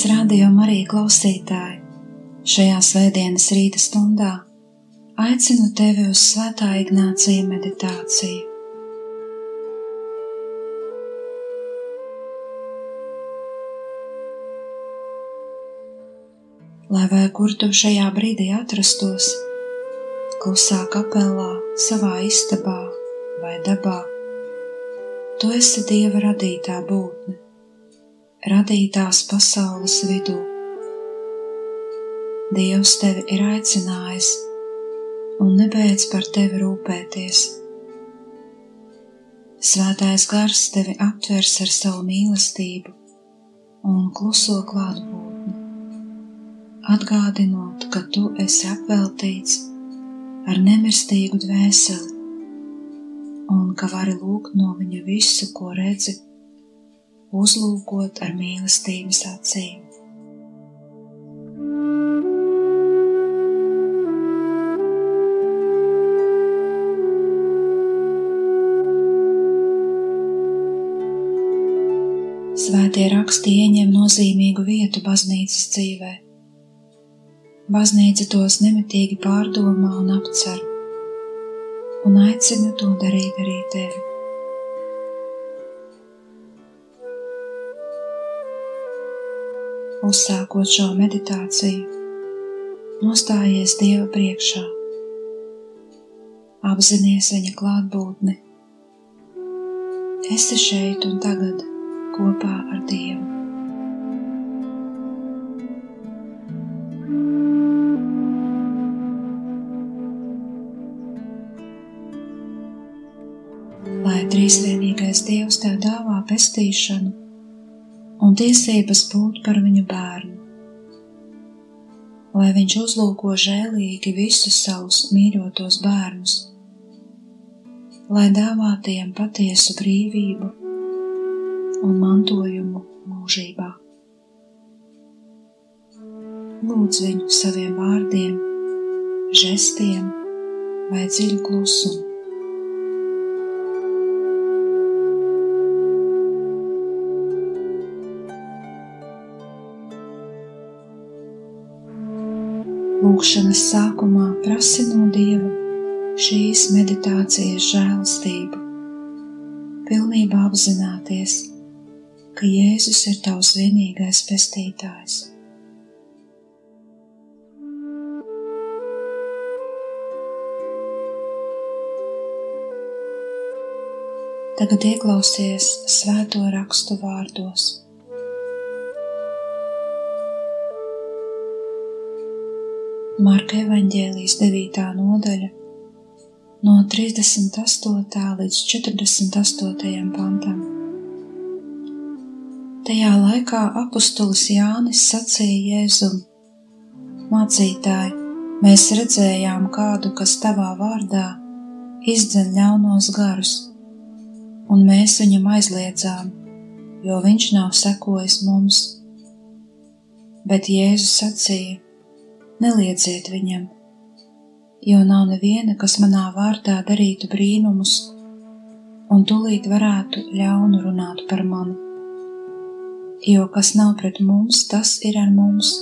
Dargais rādījuma arī klausītāji, šajā svētdienas rīta stundā aicinu tevi uz svētā Ignācija meditāciju. Lai vai kur tu šajā brīdī atrastos, klusā kapelā, savā istabā vai dabā, tu esi Dieva radītā būtne radītās pasaules vidū. Dievs tevi ir aicinājis un nebeidz par tevi rūpēties. Svētais gars tevi aptvers ar savu mīlestību un kluso klātbūtni, atgādinot, ka tu esi apveltīts ar nemirstīgu dvēseli un ka vari lūgt no viņa visu, ko redzi uzlūkot ar mīlestības acīm. Svētie raksti ieņem nozīmīgu vietu baznīcas dzīvē. Baznīca tos nemitīgi pārdomā un apcer, un aicina to darīt arī tevi. Uzsākot šo meditāciju, nostājies Dieva priekšā, apzināties Viņa klātbūtni. Esi šeit un tagad kopā ar Dievu. Lai trīsvienīgais Dievs tev dāvā pestīšanu un tiesības būt par viņu bērnu. Lai viņš uzlūko žēlīgi visus savus mīļotos bērnus, lai dāvā tiem patiesu brīvību un mantojumu mūžībā. Lūdz viņu saviem vārdiem, žestiem vai dziļu klusumu. Lūkšanas sākumā prasi no Dieva šīs meditācijas žēlastību, pilnībā apzināties, ka Jēzus ir tavs vienīgais pestītājs. Tagad ieklausies svēto rakstu vārdos. Marka evaņģēlijas 9. nodaļa, no 38. līdz 48. pantam. Tajā laikā apustulis Jānis sacīja Jēzum: Mācītāji, mēs redzējām kādu, kas tavā vārdā izdzen ļaunos garus, un mēs viņam aizliedzām, jo viņš nav sekojis mums. Bet Jēzus sacīja: neliedziet viņam, jo nav neviena, kas manā vārdā darītu brīnumus, un tūlīt varētu ļaunu runāt par mani. Jo kas nav pret mums, tas ir ar mums.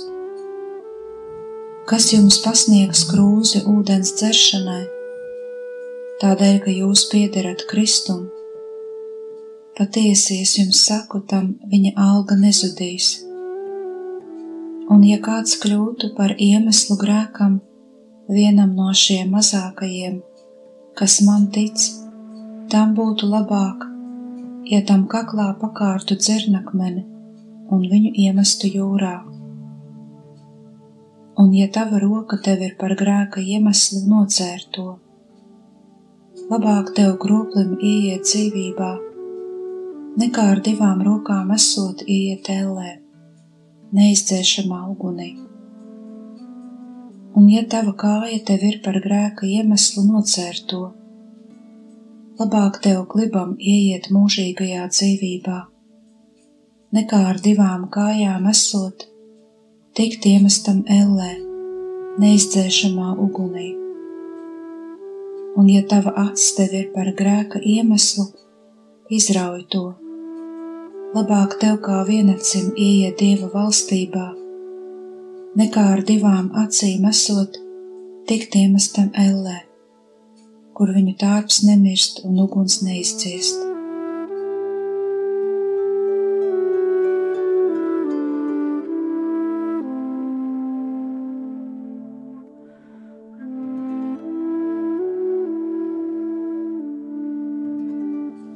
Kas jums pasniegs krūzi ūdens dzeršanai, tādēļ, ka jūs piederat Kristum? Patiesi es jums saku, tam viņa alga nezudīs un ja kāds kļūtu par iemeslu grēkam vienam no šiem mazākajiem, kas man tic, tam būtu labāk, ja tam kaklā pakārtu dzirnakmeni un viņu iemestu jūrā. Un ja tava roka tev ir par grēka iemeslu nocērt to, labāk tev groplim ieiet dzīvībā, nekā ar divām rokām esot ieiet ellē, neizdzēšamā ugunī. Un ja tava kāja tev ir par grēka iemeslu nocērt to, labāk tev glibam ieiet mūžīgajā dzīvībā nekā ar divām kājām esot, tikt iemestam ellē, neizdzēšamā ugunī. Un ja tava acis tev ir par grēka iemeslu, izrauj to. Labāk tev kā vienacim ieiet Dieva valstībā, nekā ar divām acīm esot, tikt iemestam ellē, kur viņu tārps nemirst un uguns neizciest.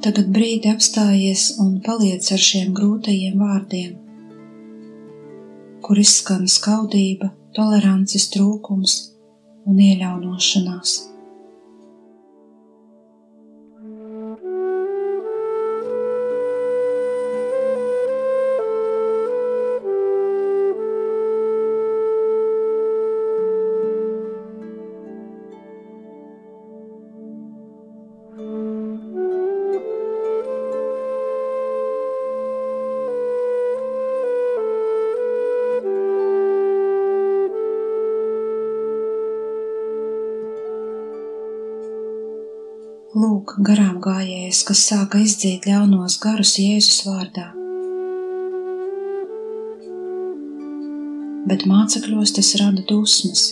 Tagad brīdi apstājies un paliec ar šiem grūtajiem vārdiem, kur izskan skaudība, tolerances trūkums un ieļaunošanās. Lūk, garām gājējs, kas sāka izdzīt ļaunos garus Jēzus vārdā. Bet mācekļos tas rada dusmas,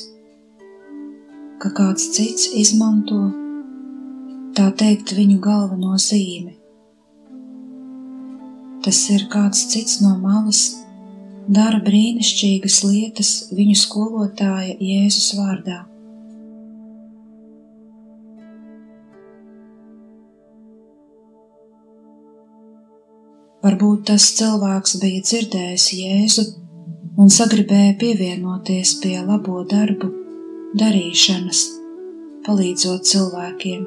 ka kāds cits izmanto tā teikt viņu galveno zīmi. Tas ir kāds cits no malas, dara brīnišķīgas lietas viņu skolotāja Jēzus vārdā. Varbūt tas cilvēks bija dzirdējis Jēzu un sagribēja pievienoties pie labo darbu darīšanas, palīdzot cilvēkiem.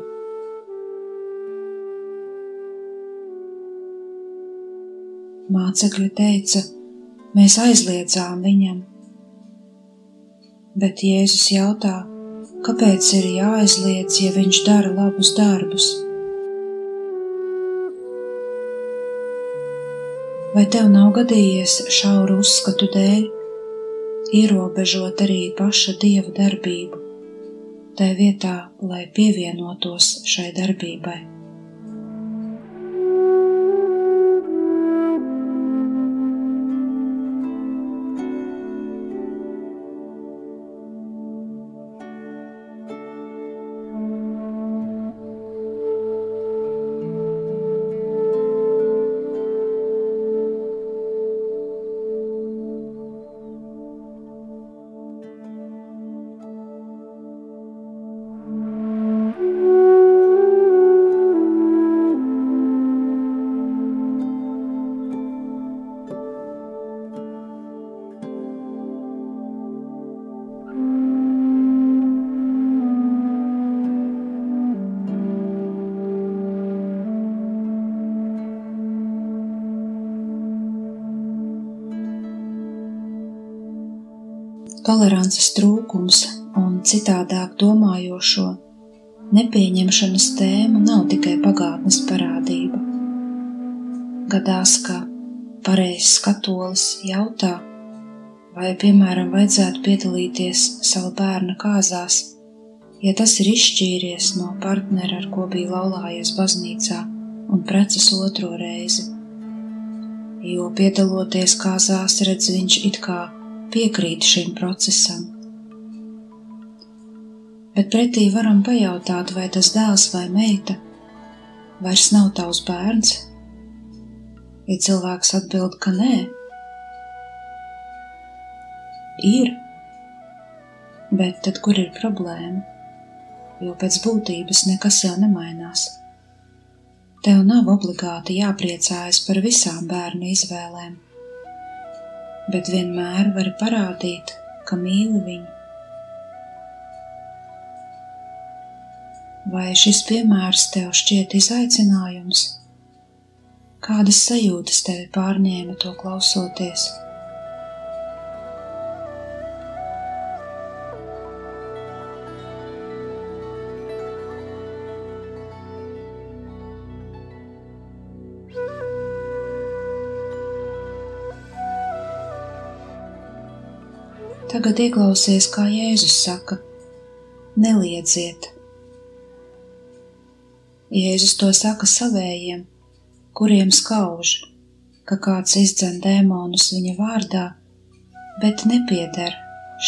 Mācekļi teica, mēs aizliedzām viņam, bet Jēzus jautā, kāpēc ir jāaizliedz, ja viņš dara labus darbus? Vai tev nav gadījies šauru uzskatu dēļ ierobežot arī paša dieva darbību, tai vietā, lai pievienotos šai darbībai? Tolerances trūkums un citādāk domājošo nepieņemšanas tēma nav tikai pagātnes parādība. Gadās, ka pareizs katolis jautā, vai, piemēram, vajadzētu piedalīties savu bērnu kāzās, ja tas ir izšķīries no partnera, ar ko bija laulājies baznīcā un preces otro reizi. Jo piedaloties kāzās, redz viņš it kā piekrīt šim procesam. Bet pretī varam pajautāt, vai tas dēls vai meita vairs nav tavs bērns. Ja cilvēks atbild, ka nē, ir, bet tad kur ir problēma? Jo pēc būtības nekas jau nemainās. Tev nav obligāti jāpriecājas par visām bērnu izvēlēm, bet vienmēr vari parādīt, ka mīli viņu. Vai šis piemērs tev šķiet izaicinājums? Kādas sajūtas tevi pārņēma to klausoties? Tagad ieklausies, kā Jēzus saka: Neliedziet! Jēzus to saka savējiem, kuriem skauž, ka kāds izdzen dēmonus viņa vārdā, bet nepieder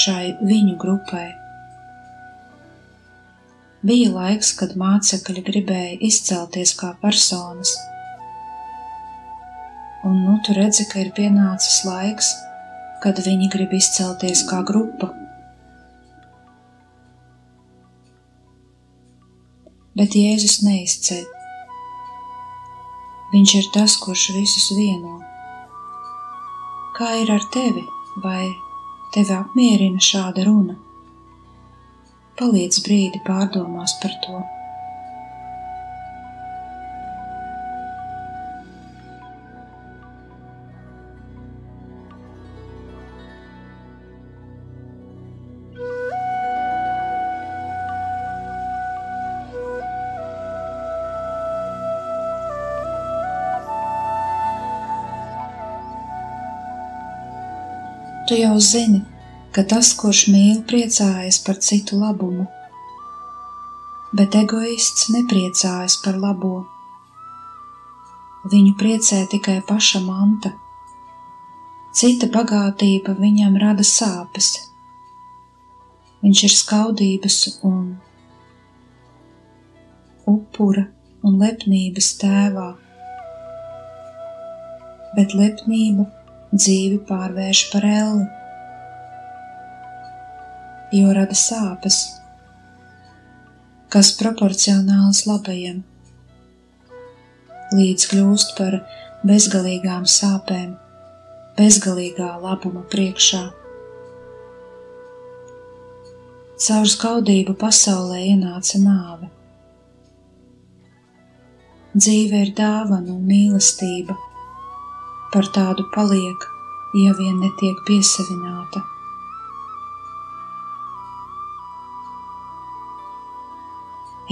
šai viņu grupai. Bija laiks, kad mācekļi gribēja izcelties kā personas, un nu tu redzi, ka ir pienācis laiks, kad viņi grib izcelties kā grupa. Bet Jēzus neizceļ. Viņš ir tas, kurš visus vieno. Kā ir ar tevi, vai tevi apmierina šāda runa? Paliec brīdi pārdomās par to. Tu jau zini, ka tas, kurš mīl, priecājas par citu labumu, bet egoists nepriecājas par labo. Viņu priecē tikai paša manta. Cita bagātība viņam rada sāpes. Viņš ir skaudības un upura un lepnības tēvā, bet lepnība dzīvi pārvērš par elli, jo rada sāpes, kas proporcionāls labajam, līdz kļūst par bezgalīgām sāpēm, bezgalīgā labuma priekšā. Caur skaudību pasaulē ienāca nāve. Dzīve ir dāvana un mīlestība par tādu paliek, ja vien netiek piesavināta.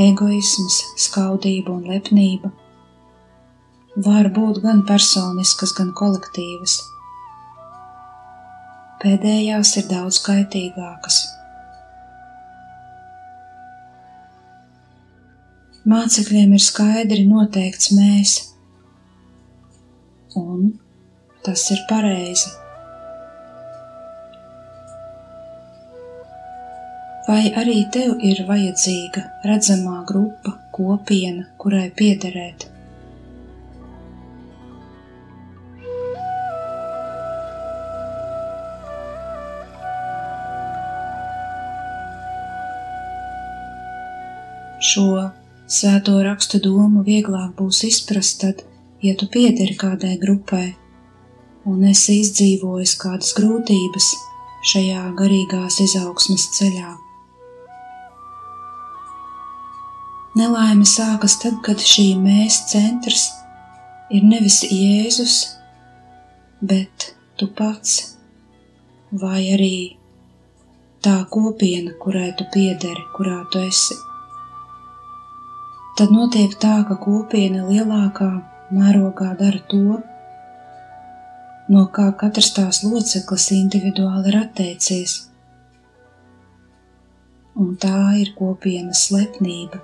Egoisms, skaudība un lepnība var būt gan personiskas, gan kolektīvas. Pēdējās ir daudz kaitīgākas. Mācekļiem ir skaidri noteikts mēs, un Tas ir pareizi. Vai arī tev ir vajadzīga redzamā grupa, kopiena, kurai piederēt? Šo svēto rakstu domu vieglāk būs izprast tad, ja tu piederi kādai grupai un esi izdzīvojis kādas grūtības šajā garīgās izaugsmes ceļā. Nelaime sākas tad, kad šī mēs centrs ir nevis Jēzus, bet tu pats, vai arī tā kopiena, kurai tu piederi, kurā tu esi. Tad notiek tā, ka kopiena lielākā mērogā dara to, no kā katrs tās loceklis individuāli ir atteicies. Un tā ir kopienas slepnība,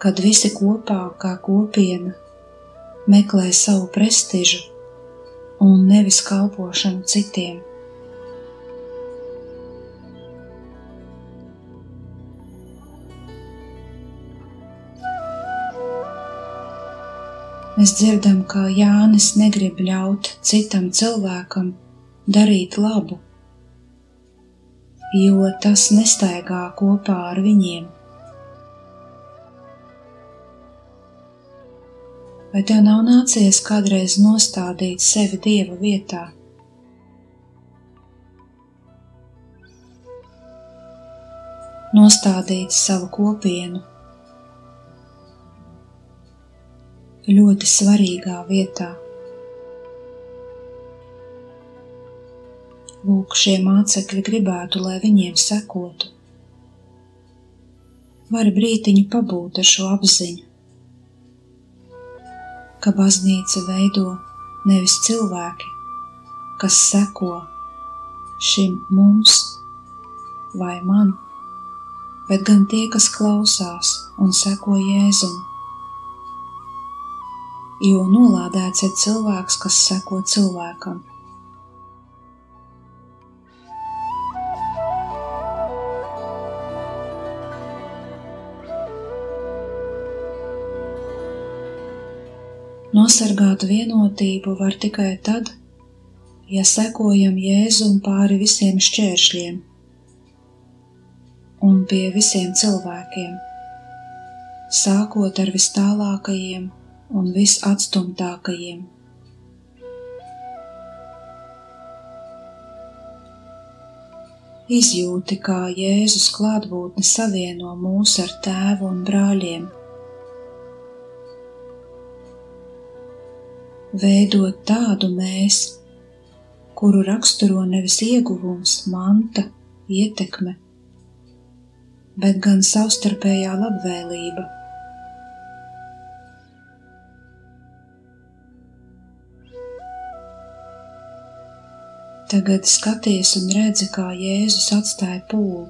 kad visi kopā kā kopiena meklē savu prestižu un nevis kalpošanu citiem. Mēs dzirdam, ka Jānis negrib ļaut citam cilvēkam darīt labu, jo tas nestaigā kopā ar viņiem. Vai tev nav nācies kādreiz nostādīt sevi dieva vietā? Nostādīt savu kopienu ļoti svarīgā vietā. Lūk, šie mācekļi gribētu, lai viņiem sekotu. Vari brītiņu pabūt ar šo apziņu ka baznīca veido nevis cilvēki, kas seko šim mums vai man, bet gan tie, kas klausās un seko Jēzum. Jo nolādēts ir cilvēks, kas seko cilvēkam. Nosargāt vienotību var tikai tad, ja sekojam Jēzum pāri visiem šķēršļiem un pie visiem cilvēkiem, sākot ar vistālākajiem un visatstumtākajiem. Izjūti, kā Jēzus klātbūtne savieno mūs ar tēvu un brāļiem veidot tādu mēs, kuru raksturo nevis ieguvums, manta, ietekme, bet gan savstarpējā labvēlība. Tagad skaties un redzi, kā Jēzus atstāja pūli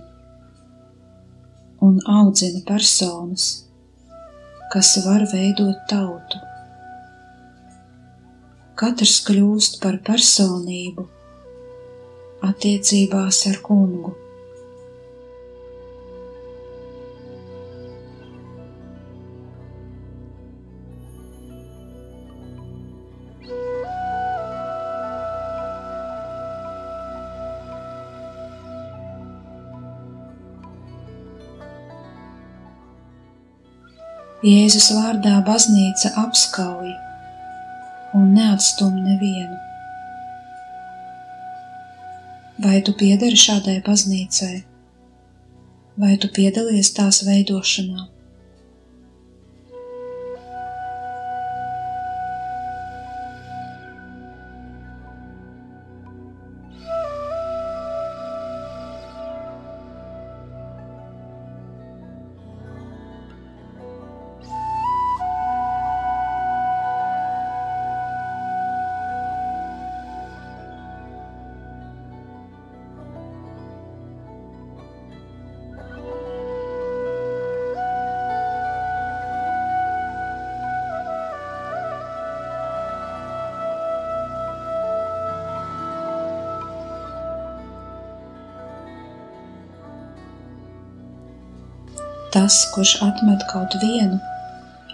un audzina personas, kas var veidot tautu katrs kļūst par personību attiecībās ar kungu. Jēzus vārdā baznīca apskauj un neatstum nevienu. Vai tu piedari šādai baznīcai, vai tu piedalies tās veidošanā? Tas, kurš atmet kaut vienu,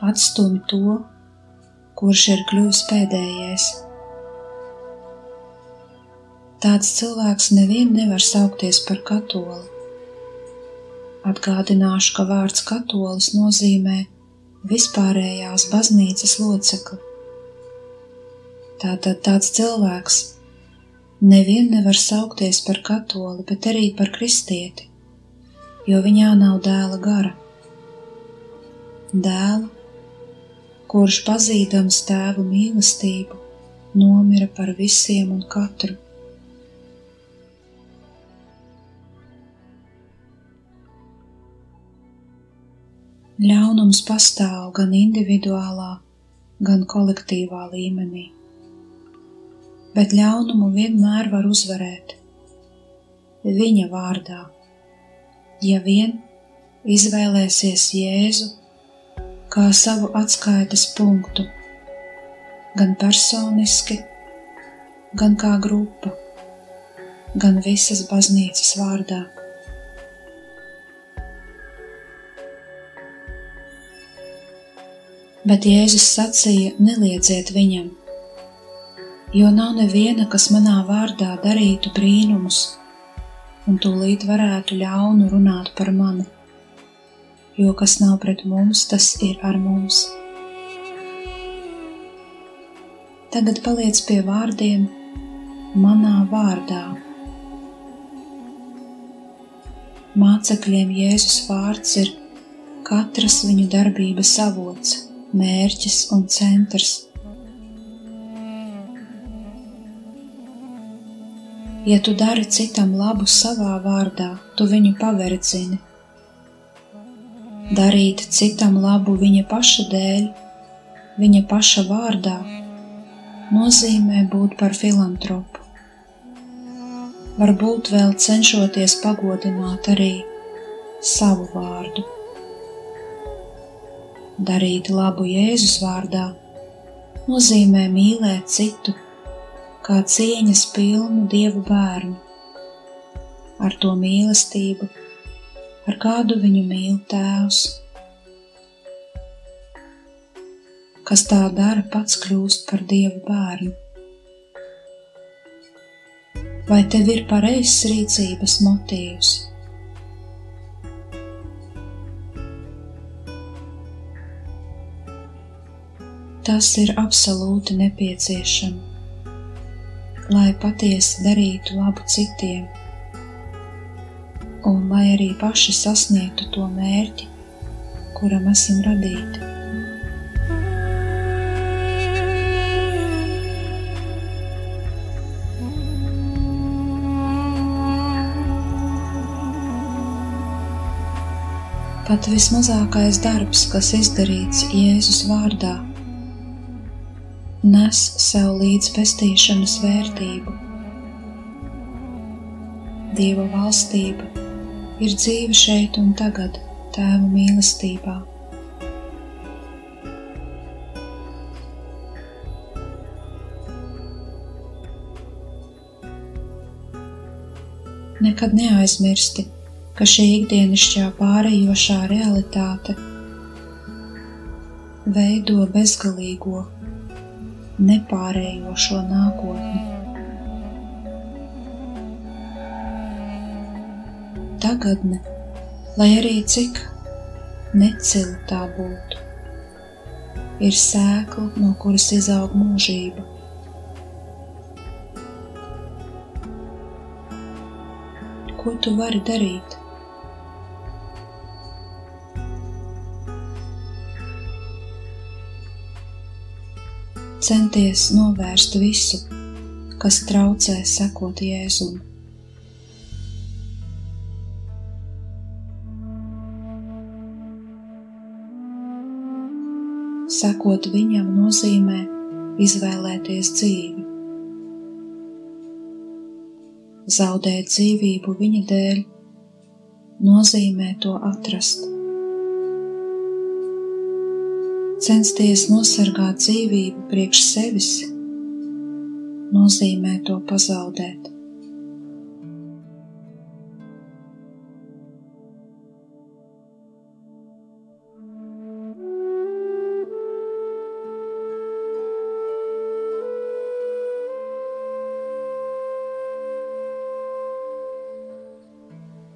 atstumj to, kurš ir kļuvis pēdējais. Tāds cilvēks nevienu nevar saukties par katoli. Atgādināšu, ka vārds katolis nozīmē vispārējās baznīcas locekli. Tātad tāds cilvēks nevienu nevar saukties par katoli, bet arī par kristieti jo viņā nav dēla gara. Dēla, kurš pazīdams tēvu mīlestību, nomira par visiem un katru. Ļaunums pastāv gan individuālā, gan kolektīvā līmenī, bet ļaunumu vienmēr var uzvarēt viņa vārdā ja vien izvēlēsies Jēzu kā savu atskaites punktu, gan personiski, gan kā grupa, gan visas baznīcas vārdā. Bet Jēzus sacīja: Neliedziet viņam, jo nav neviena, kas manā vārdā darītu brīnumus un tūlīt varētu ļaunu runāt par mani, jo kas nav pret mums, tas ir ar mums. Tagad paliec pie vārdiem manā vārdā. Mācekļiem Jēzus vārds ir katras viņu darbības avots, mērķis un centrs. Ja tu dari citam labu savā vārdā, tu viņu paverdzini. Darīt citam labu viņa paša dēļ, viņa paša vārdā, nozīmē būt par filantropu. Varbūt vēl cenšoties pagodināt arī savu vārdu. Darīt labu Jēzus vārdā nozīmē mīlēt citu kā cieņas pilnu dievu bērnu, ar to mīlestību, ar kādu viņu mīl tēvs. Kas tā dara, pats kļūst par dievu bērnu. Vai tev ir pareizs rīcības motīvs? Tas ir absolūti nepieciešams lai patiesi darītu labu citiem, un lai arī paši sasniegtu to mērķi, kuram esam radīti. Pat vismazākais darbs, kas izdarīts Jēzus vārdā, nes sev līdz pestīšanas vērtību. Dieva valstība ir dzīve šeit un tagad, Tēva mīlestībā. Nekad neaizmirsti, ka šī ikdienišķā pārējošā realitāte veido bezgalīgo nepārējošo nākotni. Tagadne, lai arī cik necila tā būtu, ir sēkla, no kuras izaug mūžība. Ko tu vari darīt? Centies novērst visu, kas traucē sekot Jēzum. Sekot viņam nozīmē izvēlēties dzīvi. Zaudēt dzīvību viņa dēļ nozīmē to atrast. Censties nosargāt dzīvību priekš sevis nozīmē to pazaudēt.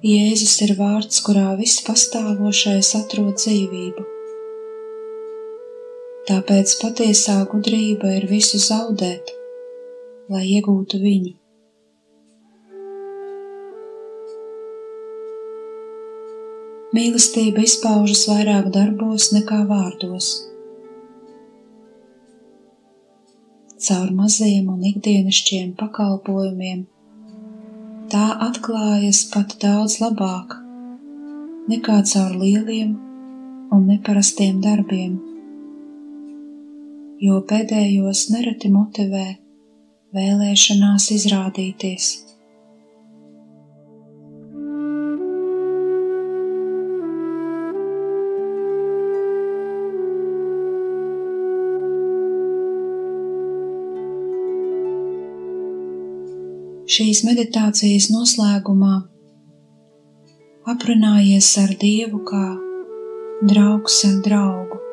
Jēzus ir vārds, kurā viss pastāvošais atrod dzīvību. Tāpēc patiesā gudrība ir visu zaudēt, lai iegūtu viņu. Mīlestība izpaužas vairāk darbos nekā vārdos. Caur maziem un ikdienišķiem pakalpojumiem tā atklājas pat daudz labāk nekā caur lieliem un neparastiem darbiem jo pēdējos nereti motivē vēlēšanās izrādīties. Šīs meditācijas noslēgumā aprunājies ar Dievu kā draugs ar draugu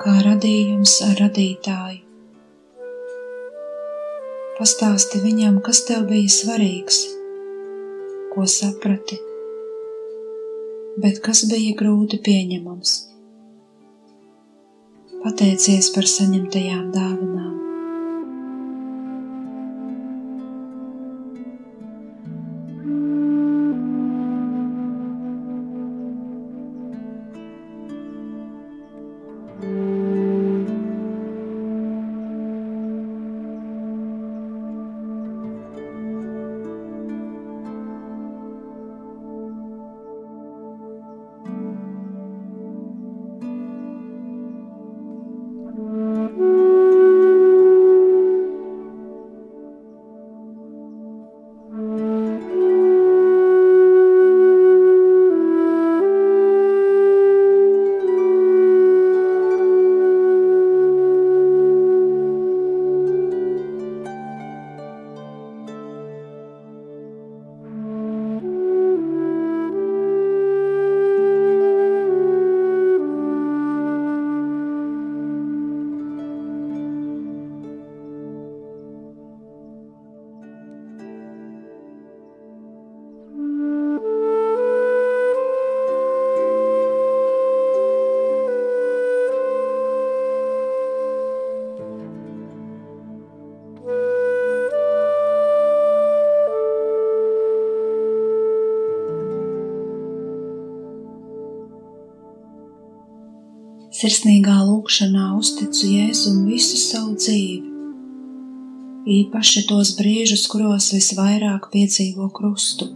kā radījums ar radītāju. Pastāsti viņam, kas tev bija svarīgs, ko saprati, bet kas bija grūti pieņemams. Pateicies par saņemtajām dāvanām. Sirsnīgā lūkšanā uzticu Jēzum visu savu dzīvi, īpaši tos brīžus, kuros visvairāk piedzīvo krustu.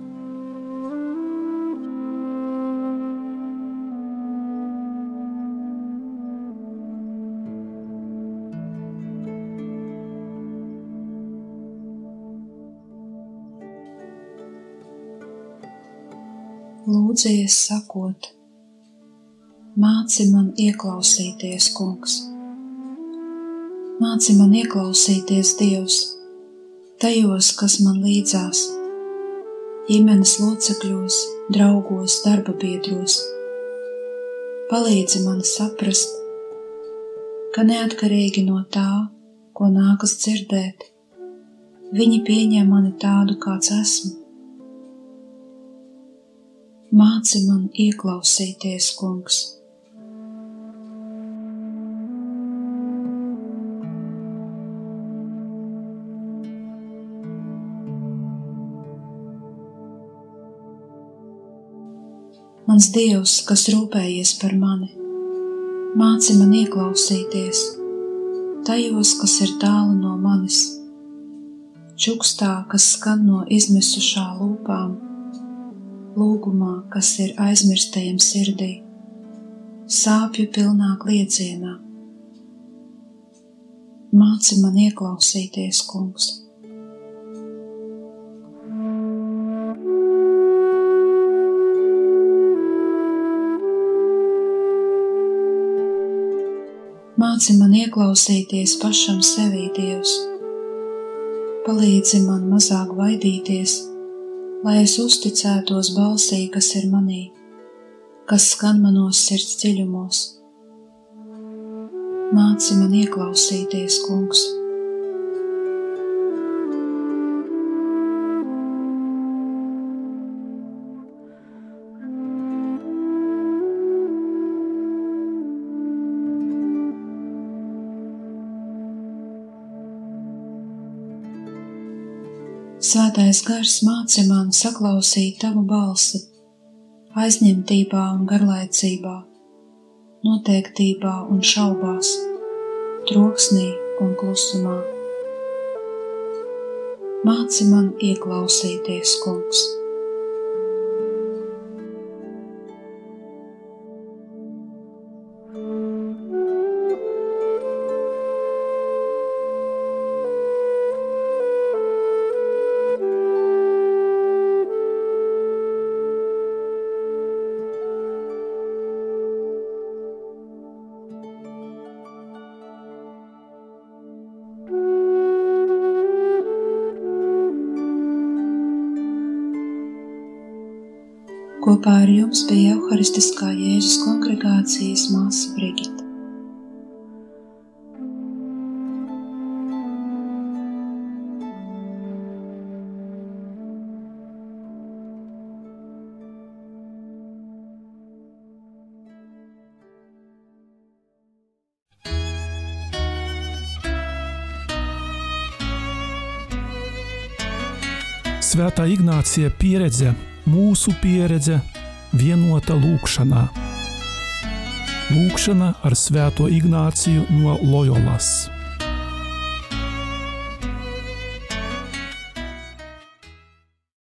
Lūdzies sakot, Māci man ieklausīties, Kungs. Māci man ieklausīties, Dievs, tajos, kas man līdzās, ģimenes locekļos, draugos, darba biedros. Palīdzi man saprast, ka neatkarīgi no tā, ko nākas dzirdēt, viņi pieņem mani tādu, kāds esmu. Māci man ieklausīties, Kungs. Mans Dievs, kas rūpējies par mani, māci man ieklausīties tajos, kas ir tālu no manis, čukstā, kas skan no izmisušā lūpām, lūgumā, kas ir aizmirstajam sirdī, sāpju pilnā kliedzienā. Māci man ieklausīties, kungs! Māci man ieklausīties pašam sevī, Dievs. Palīdzi man mazāk vaidīties, lai es uzticētos balsī, kas ir manī, kas skan manos sirds dziļumos. Māci man ieklausīties, Kungs! Svētais gars māci man saklausīt tavu balsi, aizņemtībā un garlaicībā, noteiktībā un šaubās, troksnī un klusumā. Māci man ieklausīties, kungs! kopā ar jums bija Euharistiskā Jēzus kongregācijas māsa Brigita. Svētā Ignācijā pieredze mūsu pieredze, vienota lūkšanā. Lūkšana ar Svēto Ignāciju no Loyolas.